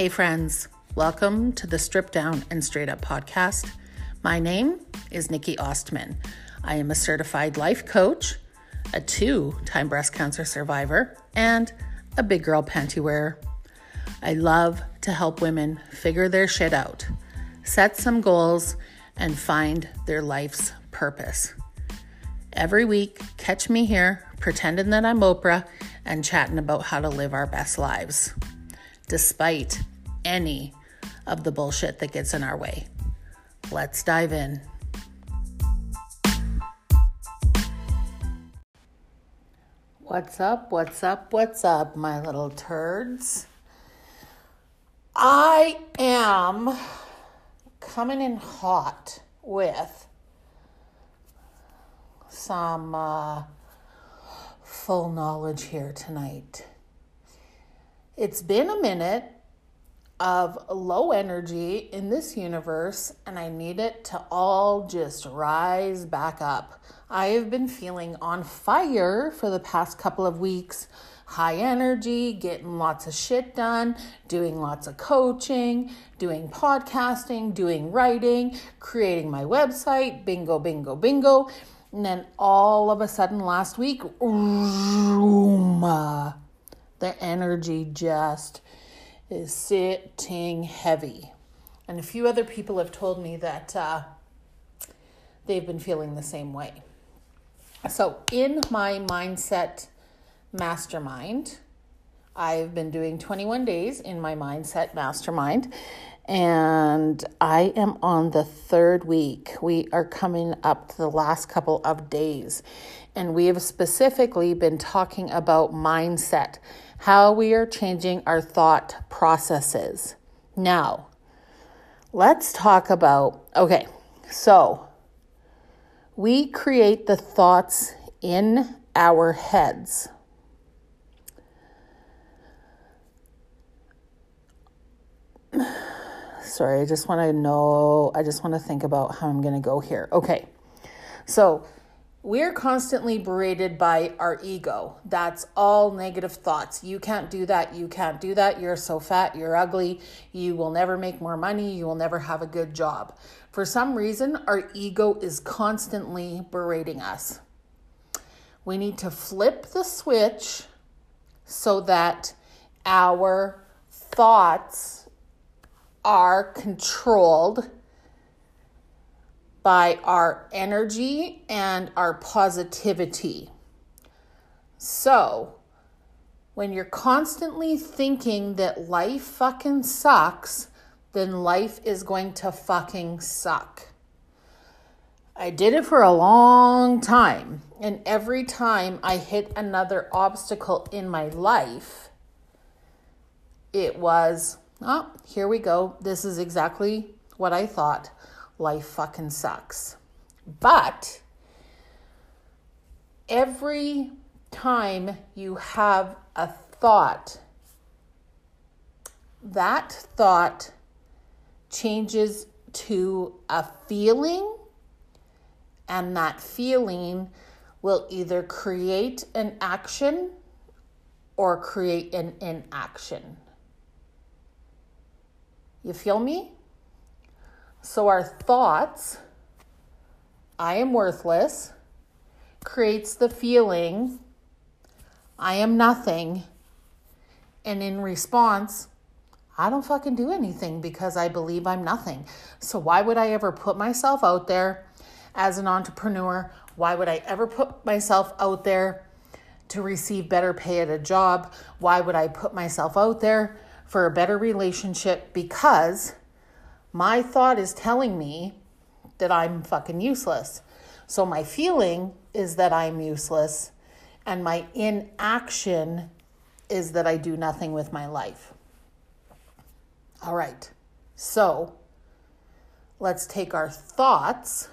Hey, friends, welcome to the Strip Down and Straight Up podcast. My name is Nikki Ostman. I am a certified life coach, a two time breast cancer survivor, and a big girl panty wearer. I love to help women figure their shit out, set some goals, and find their life's purpose. Every week, catch me here pretending that I'm Oprah and chatting about how to live our best lives, despite any of the bullshit that gets in our way. Let's dive in. What's up? What's up? What's up, my little turds? I am coming in hot with some uh, full knowledge here tonight. It's been a minute of low energy in this universe, and I need it to all just rise back up. I have been feeling on fire for the past couple of weeks. High energy, getting lots of shit done, doing lots of coaching, doing podcasting, doing writing, creating my website, bingo, bingo, bingo. And then all of a sudden last week, the energy just is sitting heavy. And a few other people have told me that uh, they've been feeling the same way. So, in my mindset mastermind, I've been doing 21 days in my mindset mastermind, and I am on the third week. We are coming up to the last couple of days, and we have specifically been talking about mindset how we are changing our thought processes. Now, let's talk about okay, so we create the thoughts in our heads. Sorry, I just want to know, I just want to think about how I'm going to go here. Okay, so we're constantly berated by our ego. That's all negative thoughts. You can't do that. You can't do that. You're so fat. You're ugly. You will never make more money. You will never have a good job. For some reason, our ego is constantly berating us. We need to flip the switch so that our thoughts are controlled by our energy and our positivity. So, when you're constantly thinking that life fucking sucks, then life is going to fucking suck. I did it for a long time, and every time I hit another obstacle in my life, it was, oh, here we go. This is exactly what I thought life fucking sucks. But every time you have a thought, that thought changes to a feeling, and that feeling will either create an action or create an inaction. You feel me? So our thoughts, I am worthless, creates the feeling, I am nothing. And in response, I don't fucking do anything because I believe I'm nothing. So why would I ever put myself out there as an entrepreneur? Why would I ever put myself out there to receive better pay at a job? Why would I put myself out there for a better relationship? Because my thought is telling me that I'm fucking useless. So my feeling is that I'm useless, and my inaction is that I do nothing with my life. All right, so let's take our thoughts,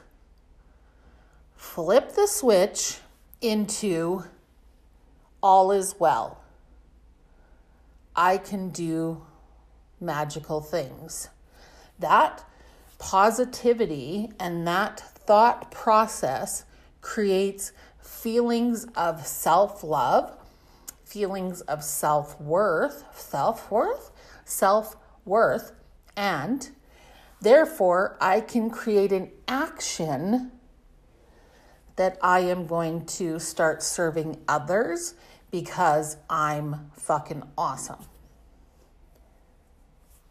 flip the switch into all is well. I can do magical things that positivity and that thought process creates feelings of self love, feelings of self worth, self worth, self worth, and therefore I can create an action that I am going to start serving others because I'm fucking awesome.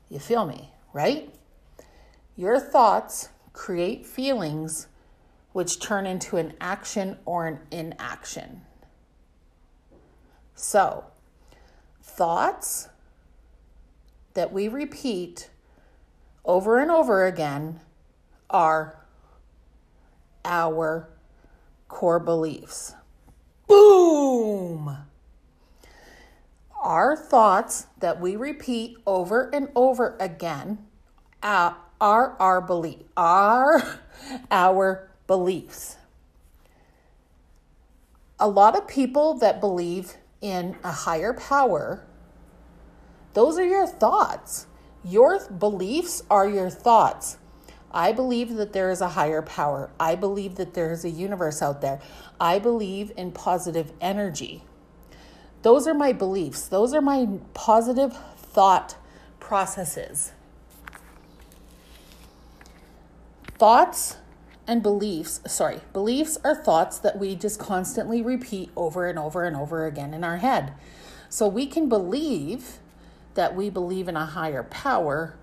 You feel me, right? Your thoughts create feelings which turn into an action or an inaction. So, thoughts that we repeat over and over again are our core beliefs. Boom! Our thoughts that we repeat over and over again uh, are our belief, are our beliefs. A lot of people that believe in a higher power, those are your thoughts. Your beliefs are your thoughts. I believe that there is a higher power. I believe that there is a universe out there. I believe in positive energy. Those are my beliefs. Those are my positive thought processes. Thoughts and beliefs, sorry, beliefs are thoughts that we just constantly repeat over and over and over again in our head. So we can believe that we believe in a higher power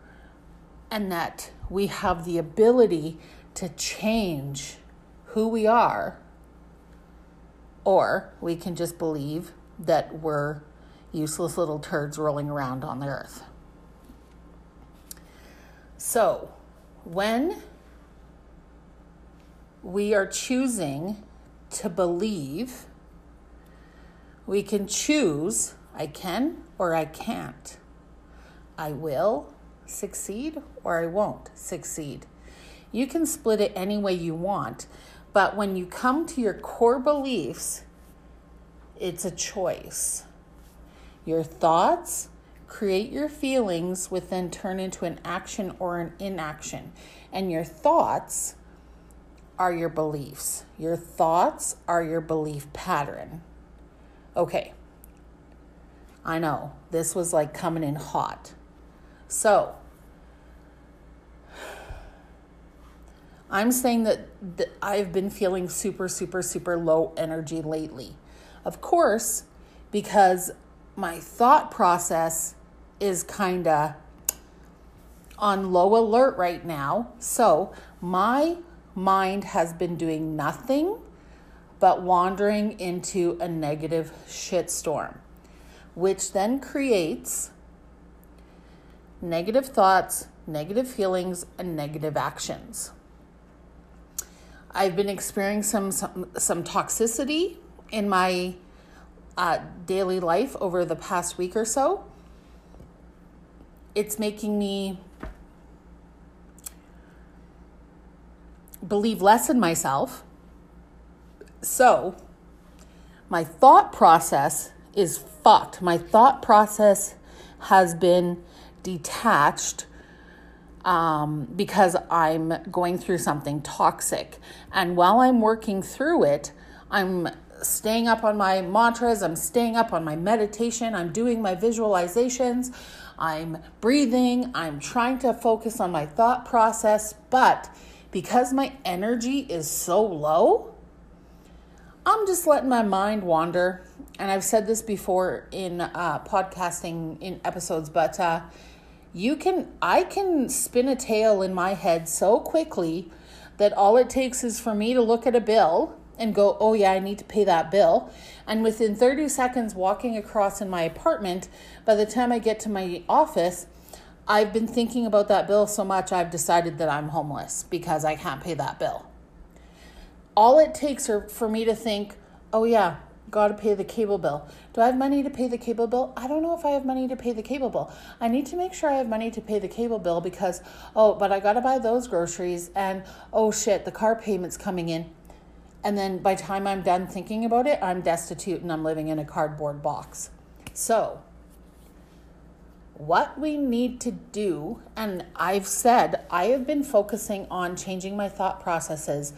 and that we have the ability to change who we are, or we can just believe that we're useless little turds rolling around on the earth. So, when we are choosing to believe, we can choose I can or I can't. I will succeed or I won't succeed. You can split it any way you want, but when you come to your core beliefs, it's a choice. Your thoughts create your feelings, which then turn into an action or an inaction. And your thoughts are your beliefs. Your thoughts are your belief pattern. Okay. I know this was like coming in hot. So, I'm saying that, that I've been feeling super, super, super low energy lately. Of course, because my thought process is kind of on low alert right now. So, my mind has been doing nothing but wandering into a negative shitstorm, which then creates negative thoughts, negative feelings, and negative actions. I've been experiencing some, some, some toxicity in my uh, daily life over the past week or so. It's making me believe less in myself. So, my thought process is fucked. My thought process has been detached um, because I'm going through something toxic. And while I'm working through it, I'm staying up on my mantras, I'm staying up on my meditation, I'm doing my visualizations, I'm breathing, I'm trying to focus on my thought process. But because my energy is so low, I'm just letting my mind wander. And I've said this before in uh, podcasting in episodes, but uh, you can, I can spin a tale in my head so quickly that all it takes is for me to look at a bill and go, oh yeah, I need to pay that bill. And within 30 seconds walking across in my apartment, by the time I get to my office, I've been thinking about that bill so much, I've decided that I'm homeless because I can't pay that bill. All it takes are for me to think, oh, yeah, got to pay the cable bill. Do I have money to pay the cable bill? I don't know if I have money to pay the cable bill. I need to make sure I have money to pay the cable bill because, oh, but I got to buy those groceries and, oh shit, the car payment's coming in. And then by the time I'm done thinking about it, I'm destitute and I'm living in a cardboard box. So, what we need to do, and I've said I have been focusing on changing my thought processes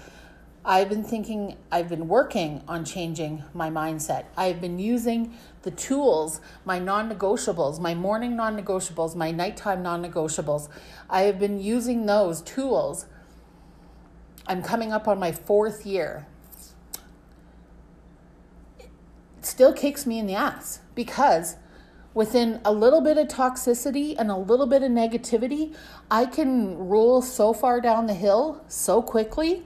I've been thinking, I've been working on changing my mindset. I've been using the tools, my non negotiables, my morning non negotiables, my nighttime non negotiables. I have been using those tools. I'm coming up on my fourth year. It still kicks me in the ass because within a little bit of toxicity and a little bit of negativity, I can roll so far down the hill so quickly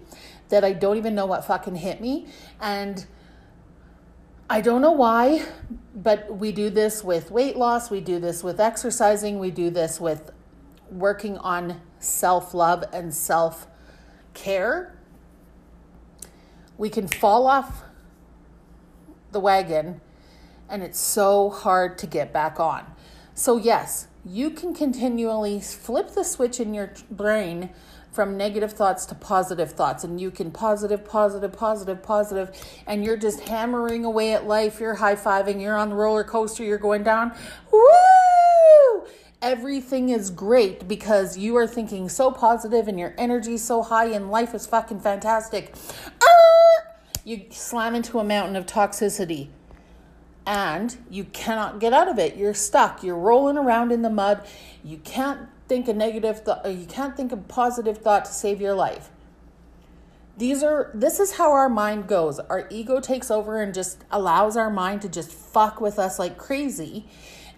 that I don't even know what fucking hit me. And I don't know why, but we do this with weight loss, we do this with exercising, we do this with working on self love and self care. We can fall off the wagon and it's so hard to get back on. So, yes, you can continually flip the switch in your brain from negative thoughts to positive thoughts and you can positive positive positive positive and you're just hammering away at life. You're high-fiving you're on the roller coaster you're going down. Woo! Everything is great because you are thinking so positive and your energy is so high and life is fucking fantastic. Ah! you slam into a mountain of toxicity and you cannot get out of it. You're stuck. You're rolling around in the mud. You can't think a negative thought, you can't think a positive thought to save your life. These are this is how our mind goes. Our ego takes over and just allows our mind to just fuck with us like crazy.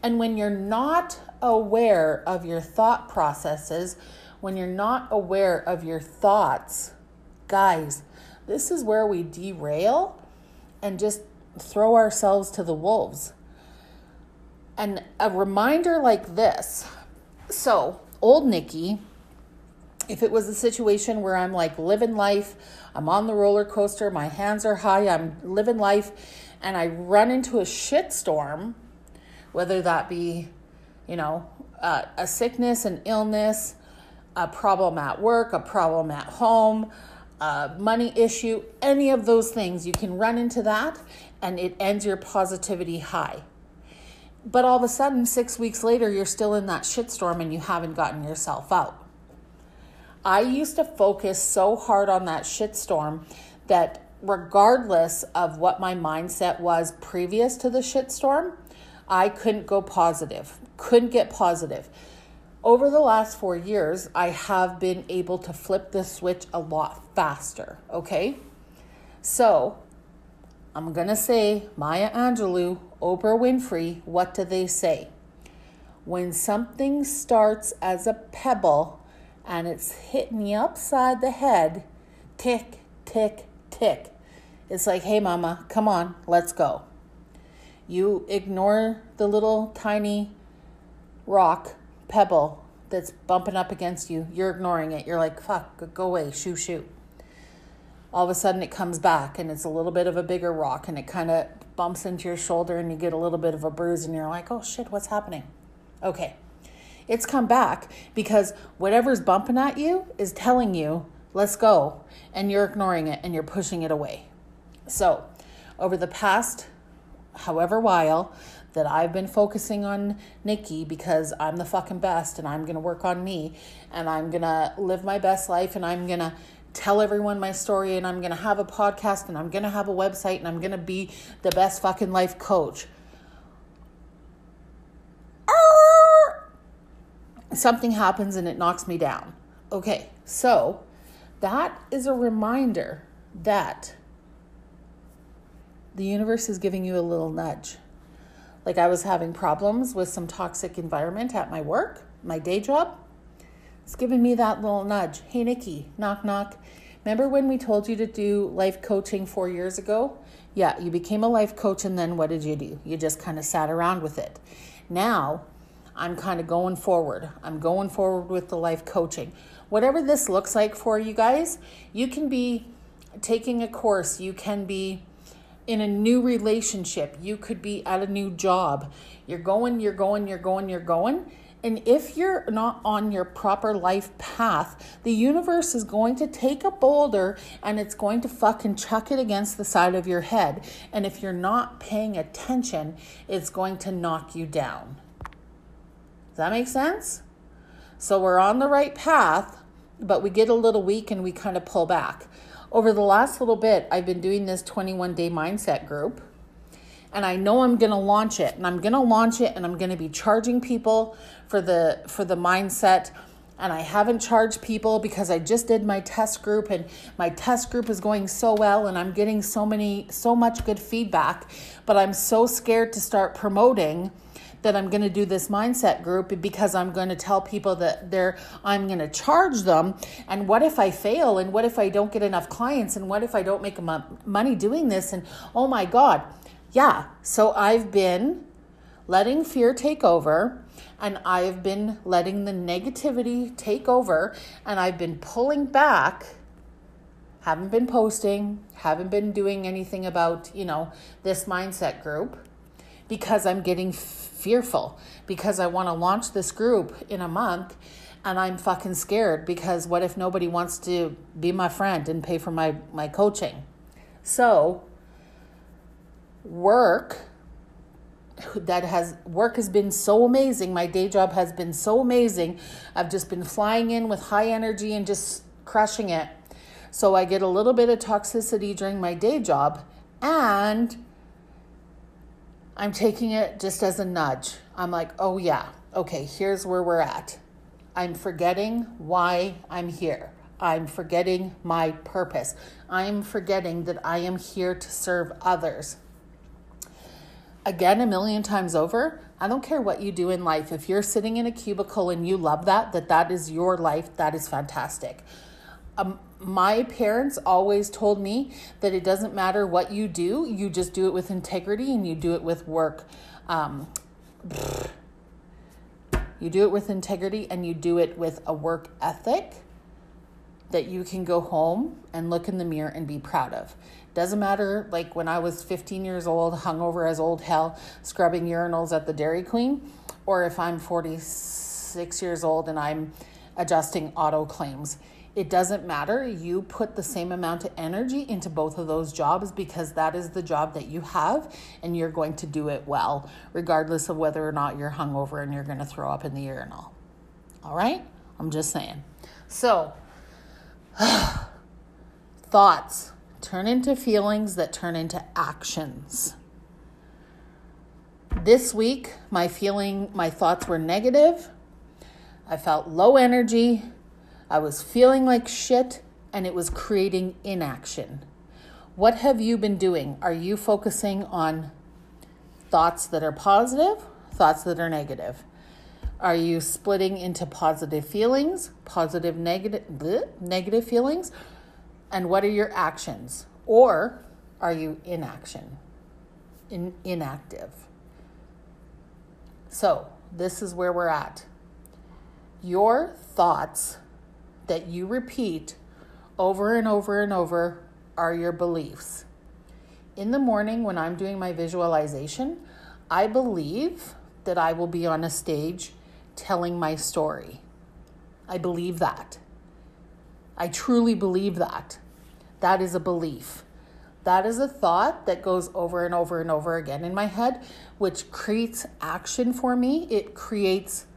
And when you're not aware of your thought processes, when you're not aware of your thoughts, guys, this is where we derail and just throw ourselves to the wolves. And a reminder like this so, old Nikki, if it was a situation where I'm like living life, I'm on the roller coaster, my hands are high, I'm living life, and I run into a shitstorm, whether that be, you know, uh, a sickness, an illness, a problem at work, a problem at home, a money issue, any of those things, you can run into that and it ends your positivity high. But all of a sudden, six weeks later, you're still in that shitstorm and you haven't gotten yourself out. I used to focus so hard on that shitstorm that regardless of what my mindset was previous to the shitstorm, I couldn't go positive, couldn't get positive. Over the last four years, I have been able to flip the switch a lot faster, okay? So I'm going to say Maya Angelou, Oprah Winfrey, what do they say? When something starts as a pebble and it's hitting you upside the head, tick, tick, tick. It's like, hey, mama, come on, let's go. You ignore the little tiny rock, pebble that's bumping up against you. You're ignoring it. You're like, fuck, go away, shoo, shoot all of a sudden it comes back and it's a little bit of a bigger rock and it kind of bumps into your shoulder and you get a little bit of a bruise and you're like, oh shit, what's happening? Okay. It's come back because whatever's bumping at you is telling you, let's go. And you're ignoring it and you're pushing it away. So, over the past however while that I've been focusing on Nikki because I'm the fucking best and I'm going to work on me and I'm going to live my best life and I'm going to tell everyone my story and I'm going to have a podcast and I'm going to have a website and I'm going to be the best fucking life coach. Something happens and it knocks me down. Okay, so that is a reminder that the universe is giving you a little nudge. Like I was having problems with some toxic environment at my work, my day job. It's giving me that little nudge. Hey, Nikki, knock, knock. Remember when we told you to do life coaching four years ago? Yeah, you became a life coach, and then what did you do? You just kind of sat around with it. Now, I'm kind of going forward. I'm going forward with the life coaching. Whatever this looks like for you guys, you can be taking a course, you can be in a new relationship, you could be at a new job. You're going, you're going, you're going, you're going. And if you're not on your proper life path, the universe is going to take a boulder and it's going to fucking chuck it against the side of your head. And if you're not paying attention, it's going to knock you down. Does that make sense? So we're on the right path, but we get a little weak and we kind of pull back. over the last little bit, I've been doing this 21 day mindset group and I know I'm going to launch it and I'm going to launch it and I'm going to be charging people for the for the mindset. And I haven't charged people because I just did my test group and my test group is going so well and I'm getting so many so much good feedback. But I'm so scared to start promoting that I'm going to do this mindset group because I'm going to tell people that they're I'm going to charge them. And what if I fail? And what if I don't get enough clients? And what if I don't make money doing this? And oh my god. Yeah, so I've been letting fear take over and I've been letting the negativity take over and I've been pulling back. Haven't been posting haven't been doing anything about you know this mindset group because I'm getting fearful because I want to launch this group in a month and I'm fucking scared because what if nobody wants to be my friend and pay for my my coaching? So work that has work has been so amazing. My day job has been so amazing. I've just been flying in with high energy and just crushing it. So I get a little bit of toxicity during my day job and I'm taking it just as a nudge. I'm like, "Oh yeah. Okay, here's where we're at. I'm forgetting why I'm here. I'm forgetting my purpose. I'm forgetting that I am here to serve others." Again a million times over i don't care what you do in life if you're sitting in a cubicle and you love that that that is your life that is fantastic um, my parents always told me that it doesn't matter what you do you just do it with integrity and you do it with work um, you do it with integrity and you do it with a work ethic that you can go home and look in the mirror and be proud of. Doesn't matter, like when I was 15 years old, hungover as old hell, scrubbing urinals at the Dairy Queen, or if I'm 46 years old and I'm adjusting auto claims. It doesn't matter. You put the same amount of energy into both of those jobs because that is the job that you have and you're going to do it well, regardless of whether or not you're hungover and you're going to throw up in the urinal. All right? I'm just saying. So, thoughts turn into feelings that turn into actions. This week, my feeling, my thoughts were negative. I felt low energy. I was feeling like shit, and it was creating inaction. What have you been doing? Are you focusing on thoughts that are positive, thoughts that are negative? Are you splitting into positive feelings, positive negative feelings? And what are your actions? Or are you inaction? In, inactive. So, this is where we're at. Your thoughts that you repeat over and over and over are your beliefs. In the morning, when I'm doing my visualization, I believe that I will be on a stage telling my story. I believe that. I truly believe that. That is a belief. That is a thought that goes over and over and over again in my head, which creates action for me. It creates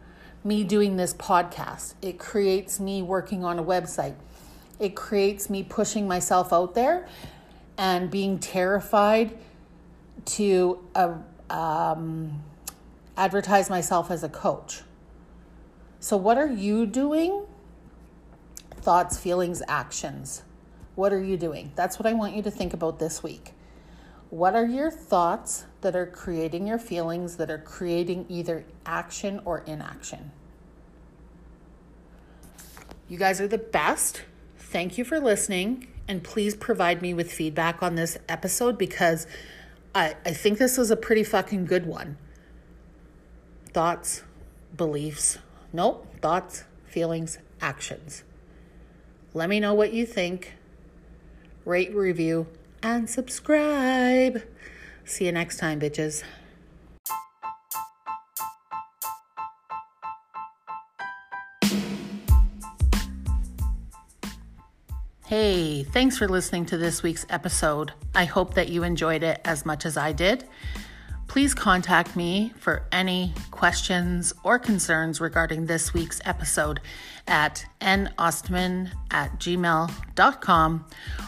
me doing this podcast, it creates me working on a website, it creates me pushing myself out there and being terrified to uh, um, advertise myself as a coach. So, what are you doing? Thoughts, feelings, actions. What are you doing? That's what I want you to think about this week. What are your thoughts that are creating your feelings, that are creating either action or inaction? You guys are the best. Thank you for listening. And please provide me with feedback on this episode because I, I think this was a pretty fucking good one. Thoughts, beliefs, Nope, thoughts, feelings, actions. Let me know what you think. Rate, review, and subscribe. See you next time, bitches. Hey, thanks for listening to this week's episode. I hope that you enjoyed it as much as I did. Please contact me for any questions or concerns regarding this week's episode at nostman at gmail.com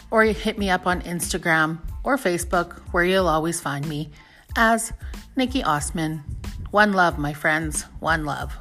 or hit me up on Instagram or Facebook where you'll always find me as Nikki Ostman. One love, my friends. One love.